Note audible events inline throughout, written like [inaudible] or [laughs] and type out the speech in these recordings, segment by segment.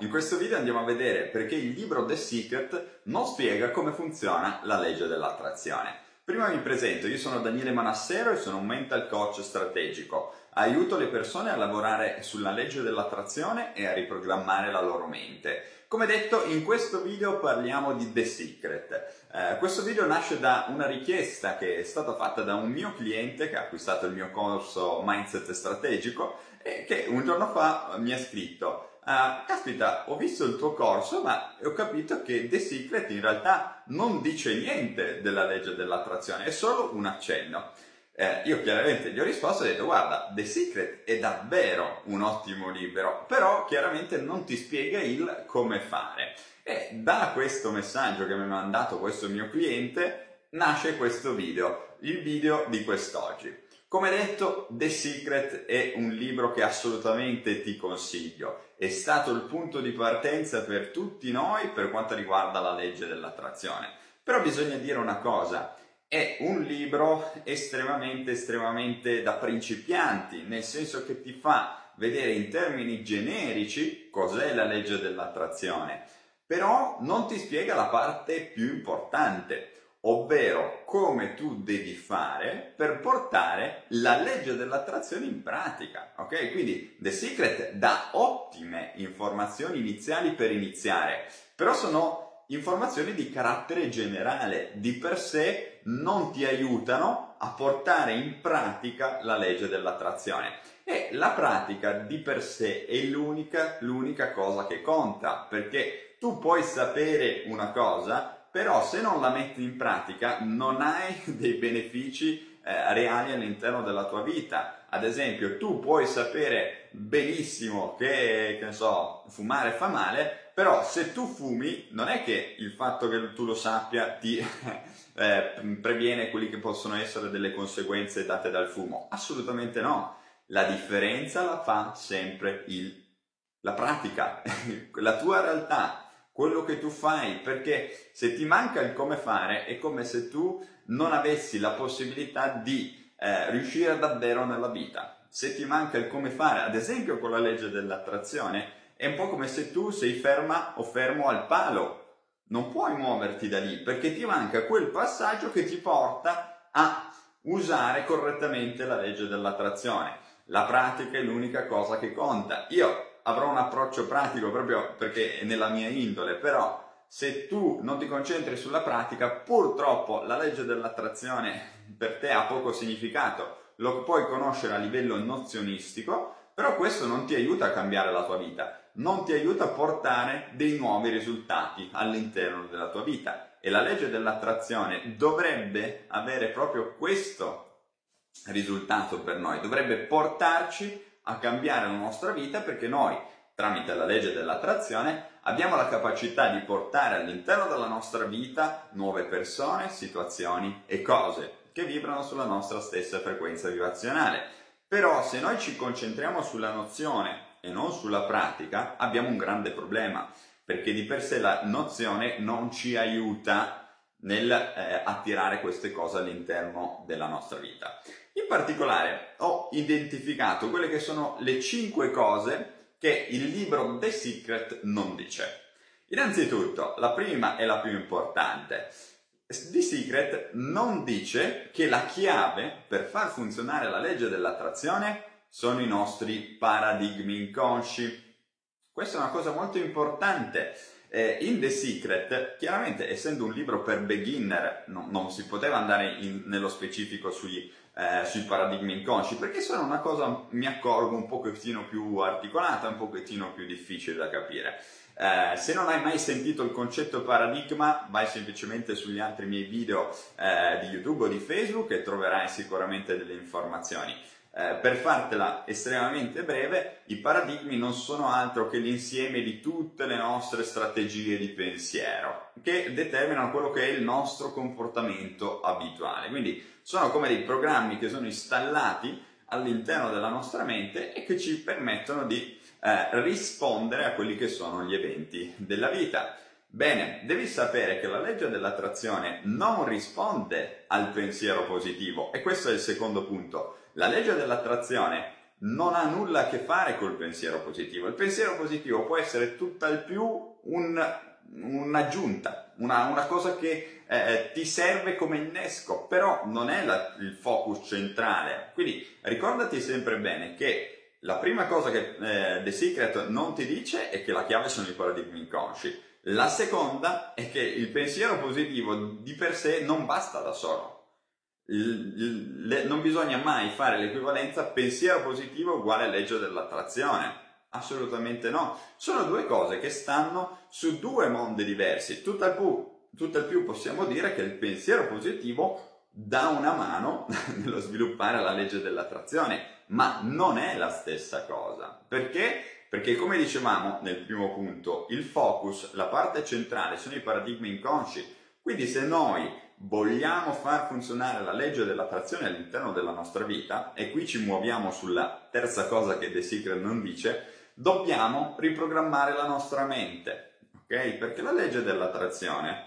in questo video andiamo a vedere perché il libro The Secret non spiega come funziona la legge dell'attrazione. Prima mi presento, io sono Daniele Manassero e sono un mental coach strategico. Aiuto le persone a lavorare sulla legge dell'attrazione e a riprogrammare la loro mente. Come detto, in questo video parliamo di The Secret. Eh, questo video nasce da una richiesta che è stata fatta da un mio cliente che ha acquistato il mio corso Mindset Strategico e che un giorno fa mi ha scritto Uh, caspita, ho visto il tuo corso, ma ho capito che The Secret in realtà non dice niente della legge dell'attrazione, è solo un accenno. Eh, io chiaramente gli ho risposto e ho detto guarda, The Secret è davvero un ottimo libro, però chiaramente non ti spiega il come fare. E da questo messaggio che mi ha mandato questo mio cliente nasce questo video, il video di quest'oggi. Come detto, The Secret è un libro che assolutamente ti consiglio. È stato il punto di partenza per tutti noi per quanto riguarda la legge dell'attrazione. Però bisogna dire una cosa, è un libro estremamente, estremamente da principianti, nel senso che ti fa vedere in termini generici cos'è la legge dell'attrazione, però non ti spiega la parte più importante, ovvero come tu devi fare per portare la legge dell'attrazione in pratica, ok? Quindi The Secret dà ottime informazioni iniziali per iniziare, però sono informazioni di carattere generale, di per sé non ti aiutano a portare in pratica la legge dell'attrazione. E la pratica di per sé è l'unica, l'unica cosa che conta, perché tu puoi sapere una cosa, però se non la metti in pratica non hai [laughs] dei benefici eh, reali all'interno della tua vita. Ad esempio, tu puoi sapere benissimo che, che so, fumare fa male, però se tu fumi non è che il fatto che tu lo sappia ti [laughs] eh, previene quelli che possono essere delle conseguenze date dal fumo. Assolutamente no. La differenza la fa sempre il, la pratica, [laughs] la tua realtà quello che tu fai, perché se ti manca il come fare è come se tu non avessi la possibilità di eh, riuscire davvero nella vita. Se ti manca il come fare, ad esempio con la legge dell'attrazione, è un po' come se tu sei ferma o fermo al palo. Non puoi muoverti da lì perché ti manca quel passaggio che ti porta a usare correttamente la legge dell'attrazione. La pratica è l'unica cosa che conta. Io avrò un approccio pratico proprio perché è nella mia indole, però se tu non ti concentri sulla pratica, purtroppo la legge dell'attrazione per te ha poco significato, lo puoi conoscere a livello nozionistico, però questo non ti aiuta a cambiare la tua vita, non ti aiuta a portare dei nuovi risultati all'interno della tua vita. E la legge dell'attrazione dovrebbe avere proprio questo risultato per noi, dovrebbe portarci a cambiare la nostra vita perché noi, tramite la legge dell'attrazione, abbiamo la capacità di portare all'interno della nostra vita nuove persone, situazioni e cose che vibrano sulla nostra stessa frequenza vibrazionale. Però se noi ci concentriamo sulla nozione e non sulla pratica, abbiamo un grande problema, perché di per sé la nozione non ci aiuta nel eh, attirare queste cose all'interno della nostra vita. In particolare ho identificato quelle che sono le 5 cose che il libro The Secret non dice. Innanzitutto, la prima e la più importante. The Secret non dice che la chiave per far funzionare la legge dell'attrazione sono i nostri paradigmi inconsci. Questa è una cosa molto importante eh, in The Secret, chiaramente essendo un libro per beginner, no, non si poteva andare in, nello specifico sui, eh, sui paradigmi inconsci, perché sono una cosa, mi accorgo, un pochettino più articolata, un pochettino più difficile da capire. Eh, se non hai mai sentito il concetto paradigma, vai semplicemente sugli altri miei video eh, di YouTube o di Facebook e troverai sicuramente delle informazioni. Eh, per fartela estremamente breve, i paradigmi non sono altro che l'insieme di tutte le nostre strategie di pensiero che determinano quello che è il nostro comportamento abituale. Quindi sono come dei programmi che sono installati all'interno della nostra mente e che ci permettono di eh, rispondere a quelli che sono gli eventi della vita. Bene, devi sapere che la legge dell'attrazione non risponde al pensiero positivo e questo è il secondo punto. La legge dell'attrazione non ha nulla a che fare col pensiero positivo. Il pensiero positivo può essere tutt'al più un, un'aggiunta, una, una, cosa che eh, ti serve come innesco, però non è la, il focus centrale. Quindi ricordati sempre bene che la prima cosa che eh, The Secret non ti dice è che la chiave sono i paradigmi inconsci. La seconda è che il pensiero positivo di per sé non basta da solo. Il, le, non bisogna mai fare l'equivalenza pensiero positivo uguale legge dell'attrazione. Assolutamente no. Sono due cose che stanno su due mondi diversi. Tutt'al più, tutt'al più possiamo dire che il pensiero positivo dà una mano [laughs] nello sviluppare la legge dell'attrazione, ma non è la stessa cosa. Perché? Perché come dicevamo nel primo punto, il focus, la parte centrale sono i paradigmi inconsci. Quindi se noi vogliamo far funzionare la legge dell'attrazione all'interno della nostra vita, e qui ci muoviamo sulla terza cosa che The Secret non dice, dobbiamo riprogrammare la nostra mente, ok? Perché la legge dell'attrazione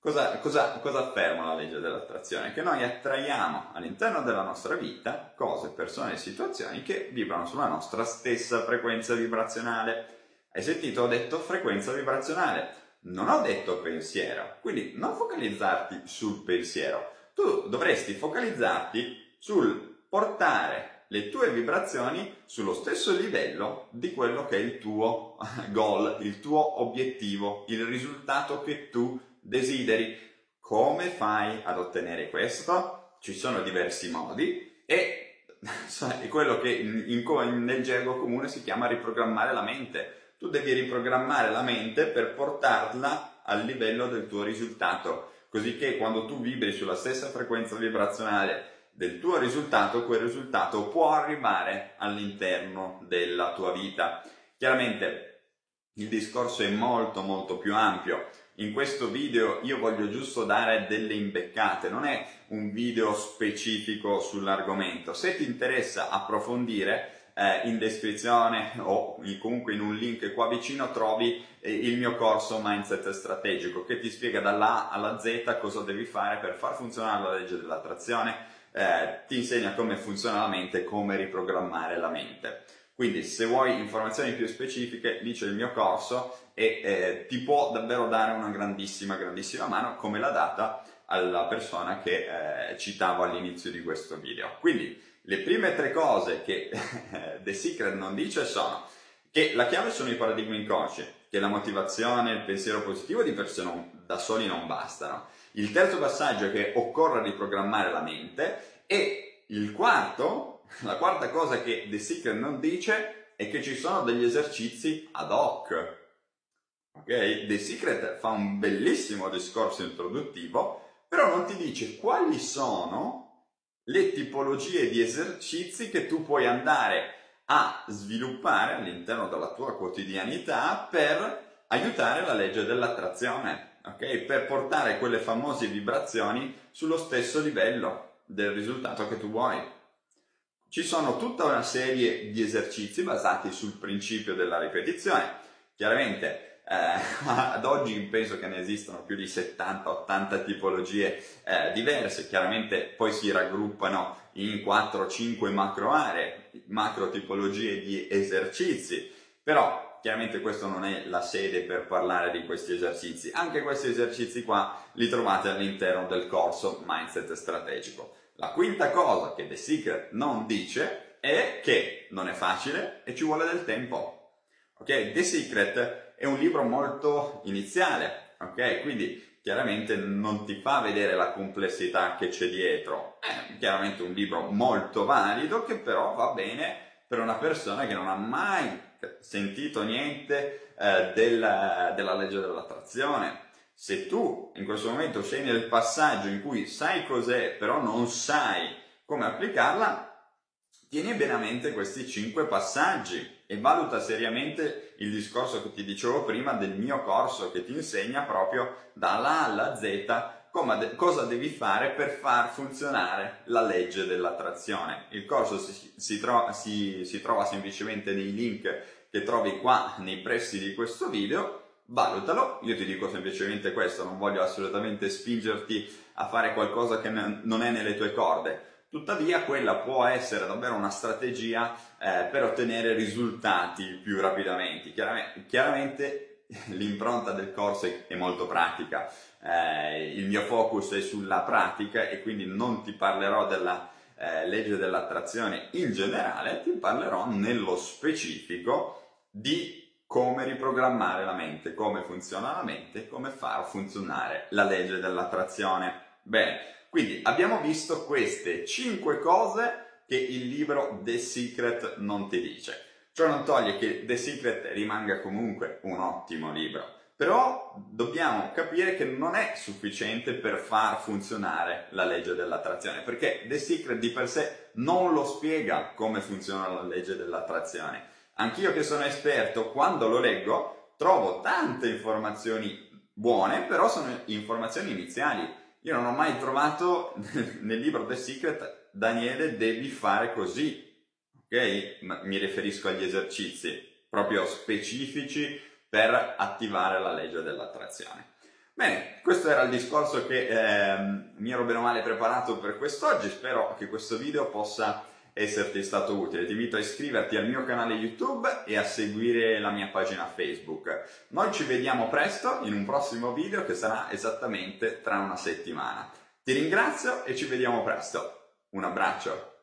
Cosa, cosa, cosa, afferma la legge dell'attrazione? Che noi attraiamo all'interno della nostra vita cose, persone e situazioni che vibrano sulla nostra stessa frequenza vibrazionale. Hai sentito? Ho detto frequenza vibrazionale, non ho detto pensiero. Quindi non focalizzarti sul pensiero, tu dovresti focalizzarti sul portare le tue vibrazioni sullo stesso livello di quello che è il tuo [laughs] goal, il tuo obiettivo, il risultato che tu desideri. Come fai ad ottenere questo? Ci sono diversi modi e [laughs] è quello che in, in, nel gergo comune si chiama riprogrammare la mente. Tu devi riprogrammare la mente per portarla al livello del tuo risultato, così che quando tu vibri sulla stessa frequenza vibrazionale del tuo risultato, quel risultato può arrivare all'interno della tua vita. Chiaramente il discorso è molto molto più ampio, in questo video io voglio giusto dare delle imbeccate, non è un video specifico sull'argomento. Se ti interessa approfondire, eh, in descrizione o comunque in un link qua vicino trovi eh, il mio corso Mindset Strategico che ti spiega dalla alla Z cosa devi fare per far funzionare la legge dell'attrazione, eh, ti insegna come funziona la mente e come riprogrammare la mente. Quindi se vuoi informazioni più specifiche, lì c'è il mio corso e eh, ti può davvero dare una grandissima, grandissima mano come l'ha data alla persona che eh, citavo all'inizio di questo video. Quindi le prime tre cose che [laughs] The Secret non dice sono che la chiave sono i paradigmi inconsci, che la motivazione, il pensiero positivo di per sé non, da soli non bastano. Il terzo passaggio è che occorre riprogrammare la mente e il quarto la quarta cosa che The Secret non dice è che ci sono degli esercizi ad hoc. Ok? The Secret fa un bellissimo discorso introduttivo, però non ti dice quali sono le tipologie di esercizi che tu puoi andare a sviluppare all'interno della tua quotidianità per aiutare la legge dell'attrazione, ok? Per portare quelle famose vibrazioni sullo stesso livello del risultato che tu vuoi. Ci sono tutta una serie di esercizi basati sul principio della ripetizione. Chiaramente eh, [laughs] ad oggi penso che ne esistano più di 70-80 tipologie eh, diverse, chiaramente poi si raggruppano in 4-5 macro aree, macro tipologie di esercizi, però chiaramente questa non è la sede per parlare di questi esercizi, anche questi esercizi qua li trovate all'interno del corso Mindset Strategico. La quinta cosa che The Secret non dice è che non è facile e ci vuole del tempo. Ok? The Secret è un libro molto iniziale, ok? Quindi chiaramente non ti fa vedere la complessità che c'è dietro. È chiaramente un libro molto valido che però va bene per una persona che non ha mai sentito niente eh, della, della legge dell'attrazione, se tu in questo momento sei nel passaggio in cui sai cos'è, però non sai come applicarla, tieni bene a mente questi cinque passaggi e valuta seriamente il discorso che ti dicevo prima del mio corso che ti insegna proprio dalla A alla Z cosa devi fare per far funzionare la legge dell'attrazione. Il corso si, si, tro- si, si trova semplicemente nei link che trovi qua nei pressi di questo video valutalo, io ti dico semplicemente questo, non voglio assolutamente spingerti a fare qualcosa che non è nelle tue corde. tuttavia quella può essere davvero una strategia eh, per ottenere risultati più rapidamente. Chiaramente, chiaramente l'impronta del corso è molto pratica, eh, il mio focus è sulla pratica e quindi non ti parlerò della eh, legge dell'attrazione in generale, ti parlerò nello specifico di come riprogrammare la mente, come funziona la mente, come far funzionare la legge dell'attrazione. Bene, quindi abbiamo visto queste 5 cose che il libro The Secret non ti dice. Ciò non toglie che The Secret rimanga comunque un ottimo libro, però dobbiamo capire che non è sufficiente per far funzionare la legge dell'attrazione, perché The Secret di per sé non lo spiega come funziona la legge dell'attrazione Anch'io che sono esperto, quando lo leggo, trovo tante informazioni buone, però sono informazioni iniziali. Io non ho mai trovato [laughs] nel libro The Secret, Daniele, devi fare così. Ok? mi riferisco agli esercizi proprio specifici per attivare la legge dell'attrazione. Bene, questo era il discorso che eh, mi ero bene o male preparato per quest'oggi. Spero che questo video possa esserti stato utile. Ti invito a iscriverti al mio canale YouTube e a seguire la mia pagina Facebook. Noi ci vediamo presto in un prossimo video che sarà esattamente tra una settimana. Ti ringrazio e ci vediamo presto. Un abbraccio.